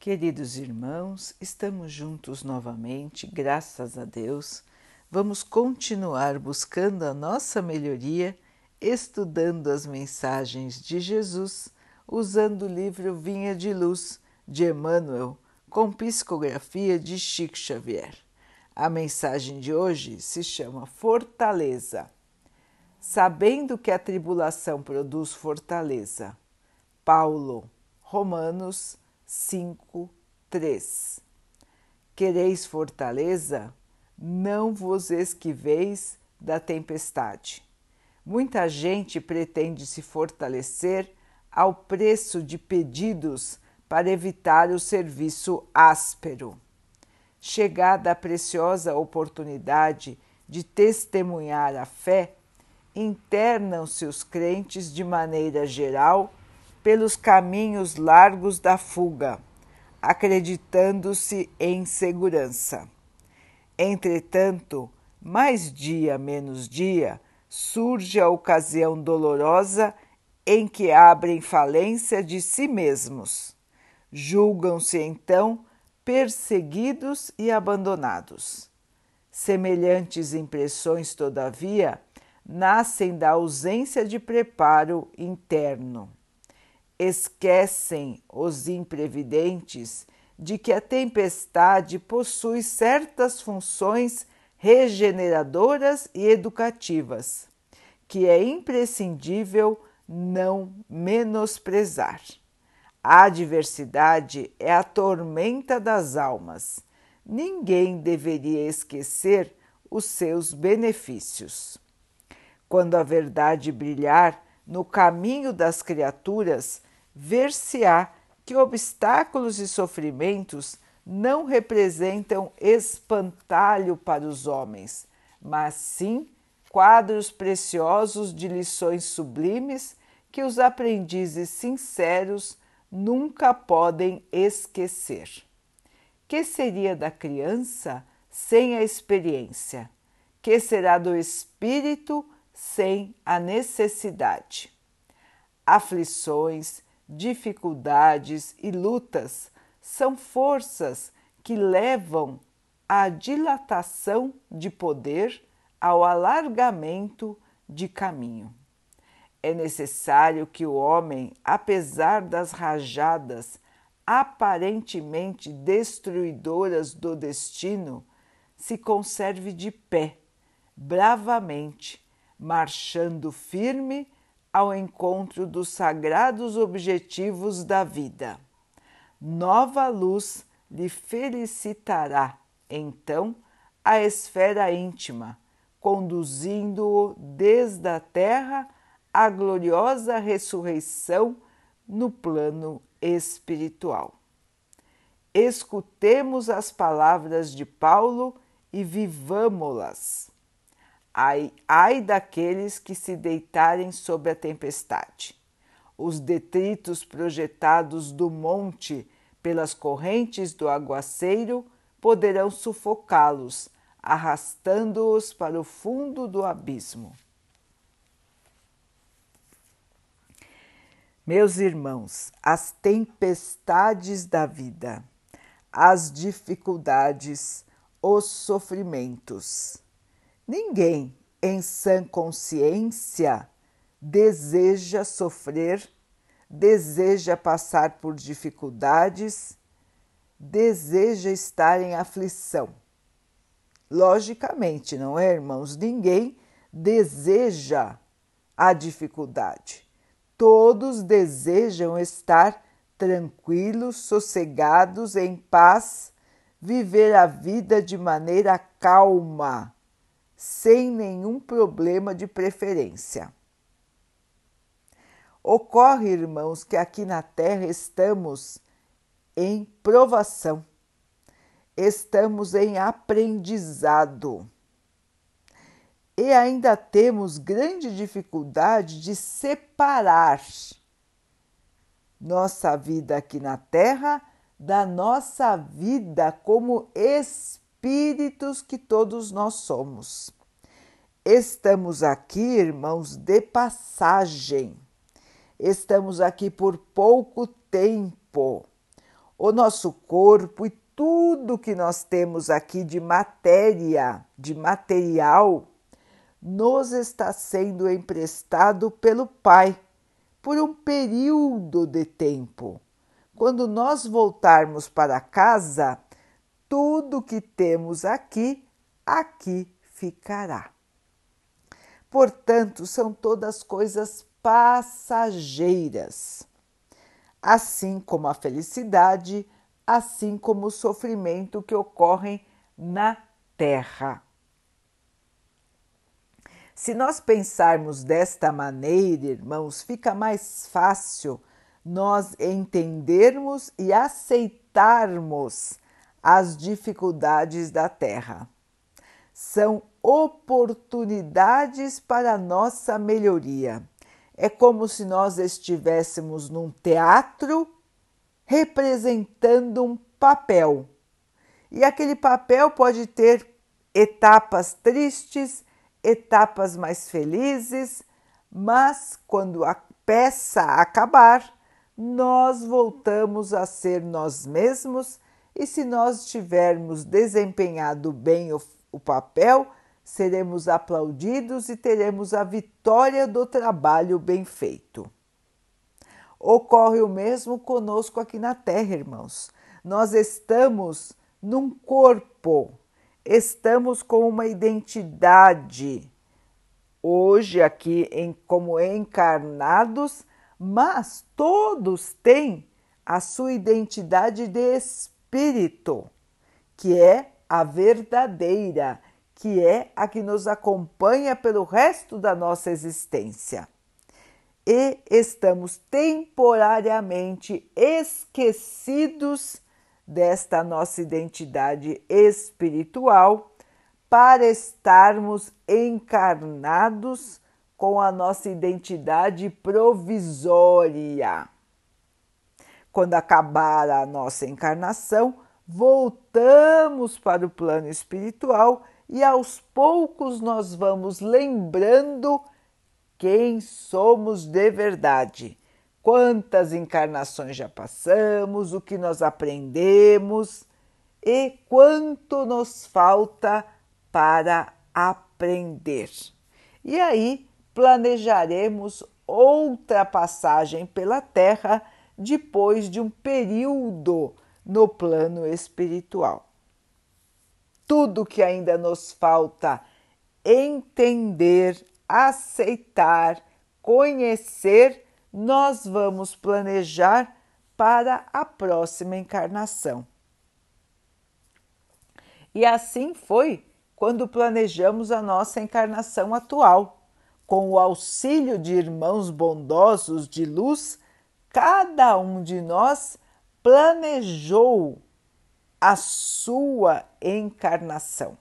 Queridos irmãos, estamos juntos novamente, graças a Deus. Vamos continuar buscando a nossa melhoria, estudando as mensagens de Jesus, usando o livro Vinha de Luz de Emmanuel, com psicografia de Chico Xavier. A mensagem de hoje se chama Fortaleza. Sabendo que a tribulação produz fortaleza. Paulo, Romanos 5, 3 Quereis fortaleza? Não vos esquiveis da tempestade. Muita gente pretende se fortalecer ao preço de pedidos para evitar o serviço áspero. Chegada a preciosa oportunidade de testemunhar a fé, internam-se os crentes de maneira geral pelos caminhos largos da fuga, acreditando-se em segurança. Entretanto, mais dia menos dia, surge a ocasião dolorosa em que abrem falência de si mesmos. Julgam-se então perseguidos e abandonados. Semelhantes impressões, todavia, nascem da ausência de preparo interno esquecem os imprevidentes de que a tempestade possui certas funções regeneradoras e educativas, que é imprescindível não menosprezar. A adversidade é a tormenta das almas. Ninguém deveria esquecer os seus benefícios. Quando a verdade brilhar no caminho das criaturas, ver-se-á que obstáculos e sofrimentos não representam espantalho para os homens, mas sim quadros preciosos de lições sublimes que os aprendizes sinceros nunca podem esquecer. Que seria da criança sem a experiência? Que será do espírito sem a necessidade? Aflições, dificuldades e lutas são forças que levam à dilatação de poder, ao alargamento de caminho. É necessário que o homem, apesar das rajadas aparentemente destruidoras do destino, se conserve de pé, bravamente, marchando firme ao encontro dos sagrados objetivos da vida. Nova luz lhe felicitará, então, a esfera íntima, conduzindo-o desde a terra à gloriosa ressurreição no plano espiritual. Escutemos as palavras de Paulo e vivamo-las. Ai, ai daqueles que se deitarem sob a tempestade. Os detritos projetados do monte pelas correntes do aguaceiro poderão sufocá-los, arrastando-os para o fundo do abismo. Meus irmãos, as tempestades da vida, as dificuldades, os sofrimentos Ninguém em sã consciência deseja sofrer, deseja passar por dificuldades, deseja estar em aflição. Logicamente, não é, irmãos? Ninguém deseja a dificuldade. Todos desejam estar tranquilos, sossegados, em paz, viver a vida de maneira calma sem nenhum problema de preferência. Ocorre, irmãos, que aqui na Terra estamos em provação, estamos em aprendizado e ainda temos grande dificuldade de separar nossa vida aqui na Terra da nossa vida como espírito espíritos que todos nós somos. Estamos aqui, irmãos, de passagem. Estamos aqui por pouco tempo. o nosso corpo e tudo que nós temos aqui de matéria, de material, nos está sendo emprestado pelo Pai por um período de tempo. Quando nós voltarmos para casa, tudo que temos aqui, aqui ficará. Portanto, são todas coisas passageiras, assim como a felicidade, assim como o sofrimento que ocorrem na Terra. Se nós pensarmos desta maneira, irmãos, fica mais fácil nós entendermos e aceitarmos as dificuldades da Terra. São oportunidades para nossa melhoria. É como se nós estivéssemos num teatro representando um papel. E aquele papel pode ter etapas tristes, etapas mais felizes, mas quando a peça acabar, nós voltamos a ser nós mesmos e se nós tivermos desempenhado bem o, o papel, seremos aplaudidos e teremos a vitória do trabalho bem feito. Ocorre o mesmo conosco aqui na Terra, irmãos. Nós estamos num corpo, estamos com uma identidade. Hoje, aqui, em, como encarnados, mas todos têm a sua identidade de espírito, que é a verdadeira, que é a que nos acompanha pelo resto da nossa existência e estamos temporariamente esquecidos desta nossa identidade espiritual para estarmos encarnados com a nossa identidade provisória. Quando acabar a nossa encarnação, voltamos para o plano espiritual e aos poucos nós vamos lembrando quem somos de verdade, quantas encarnações já passamos, o que nós aprendemos e quanto nos falta para aprender. E aí planejaremos outra passagem pela Terra depois de um período no plano espiritual. Tudo que ainda nos falta entender, aceitar, conhecer, nós vamos planejar para a próxima encarnação. E assim foi quando planejamos a nossa encarnação atual. Com o auxílio de irmãos bondosos de luz, cada um de nós planejou a sua encarnação.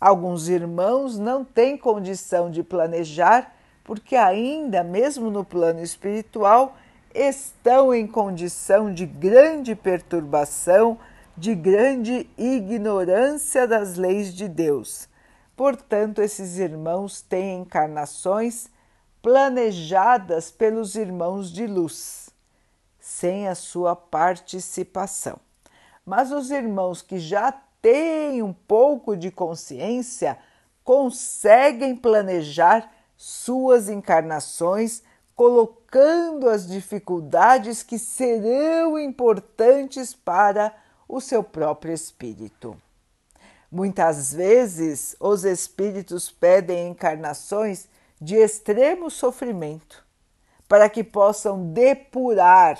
Alguns irmãos não têm condição de planejar porque, ainda mesmo no plano espiritual, estão em condição de grande perturbação, de grande ignorância das leis de Deus. Portanto, esses irmãos têm encarnações planejadas pelos irmãos de luz, sem a sua participação. Mas os irmãos que já têm um pouco de consciência conseguem planejar suas encarnações, colocando as dificuldades que serão importantes para o seu próprio espírito. Muitas vezes os espíritos pedem encarnações de extremo sofrimento para que possam depurar,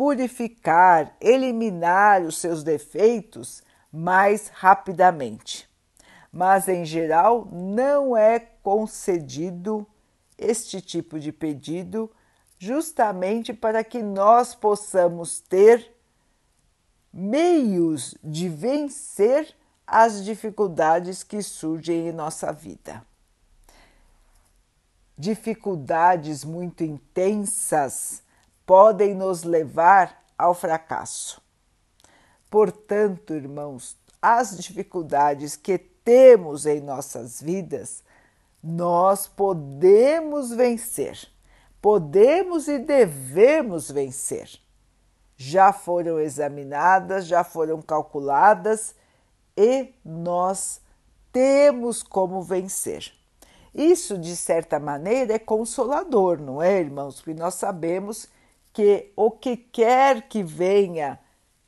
purificar, eliminar os seus defeitos mais rapidamente. Mas, em geral, não é concedido este tipo de pedido justamente para que nós possamos ter meios de vencer as dificuldades que surgem em nossa vida. Dificuldades muito intensas podem nos levar ao fracasso. Portanto, irmãos, as dificuldades que temos em nossas vidas, nós podemos vencer, podemos e devemos vencer, já foram examinadas, já foram calculadas e nós temos como vencer. Isso, de certa maneira, é consolador, não é, irmãos? Porque nós sabemos que o que quer que venha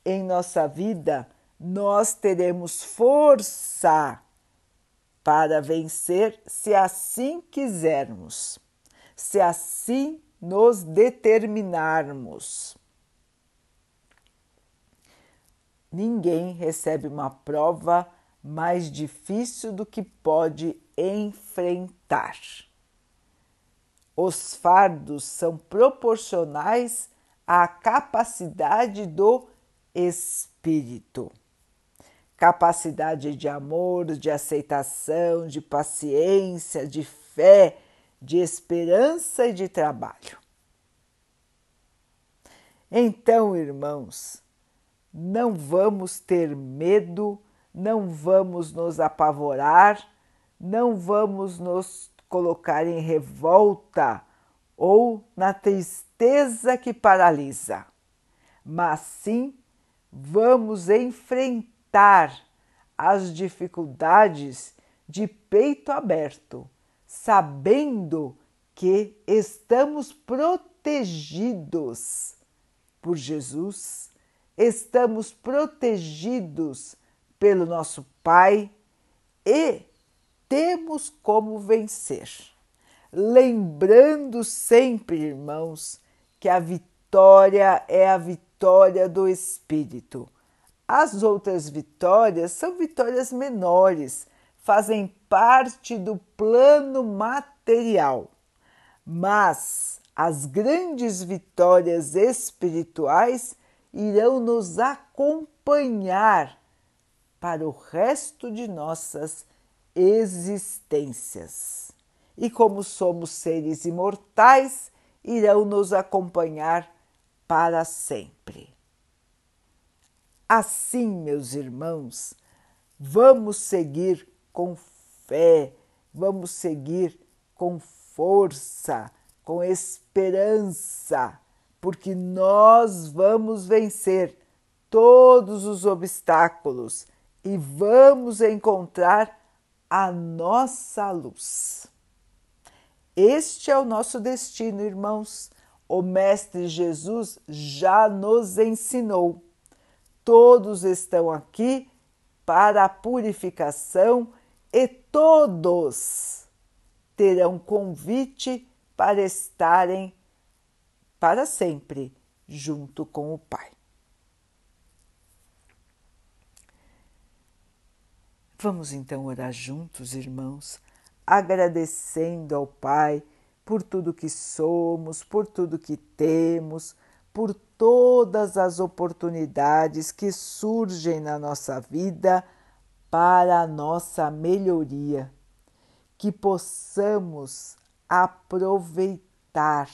em nossa vida, nós teremos força para vencer se assim quisermos, se assim nos determinarmos. Ninguém recebe uma prova mais difícil do que pode enfrentar. Os fardos são proporcionais à capacidade do espírito. Capacidade de amor, de aceitação, de paciência, de fé, de esperança e de trabalho. Então, irmãos, não vamos ter medo, não vamos nos apavorar, não vamos nos colocar em revolta ou na tristeza que paralisa, mas sim vamos enfrentar as dificuldades de peito aberto, sabendo que estamos protegidos por Jesus. Estamos protegidos pelo nosso Pai e temos como vencer. Lembrando sempre, irmãos, que a vitória é a vitória do Espírito. As outras vitórias são vitórias menores, fazem parte do plano material. Mas as grandes vitórias espirituais irão nos acompanhar para o resto de nossas existências. E como somos seres imortais, irão nos acompanhar para sempre. Assim, meus irmãos, vamos seguir com fé, vamos seguir com força, com esperança porque nós vamos vencer todos os obstáculos e vamos encontrar a nossa luz. Este é o nosso destino, irmãos. O Mestre Jesus já nos ensinou. Todos estão aqui para a purificação e todos terão convite para estarem para sempre junto com o Pai. Vamos então orar juntos, irmãos, agradecendo ao Pai por tudo que somos, por tudo que temos, por todas as oportunidades que surgem na nossa vida para a nossa melhoria, que possamos aproveitar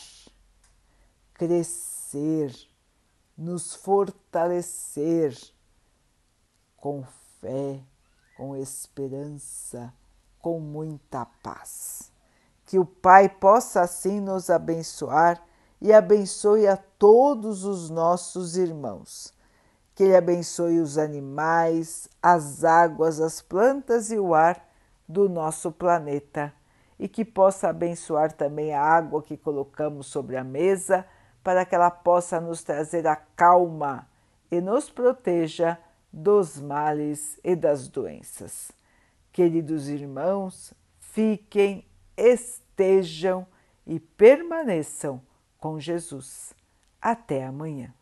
crescer, nos fortalecer com fé, com esperança, com muita paz. Que o Pai possa assim nos abençoar e abençoe a todos os nossos irmãos. Que Ele abençoe os animais, as águas, as plantas e o ar do nosso planeta e que possa abençoar também a água que colocamos sobre a mesa para que ela possa nos trazer a calma e nos proteja dos males e das doenças. Queridos irmãos, fiquem, estejam e permaneçam com Jesus. Até amanhã.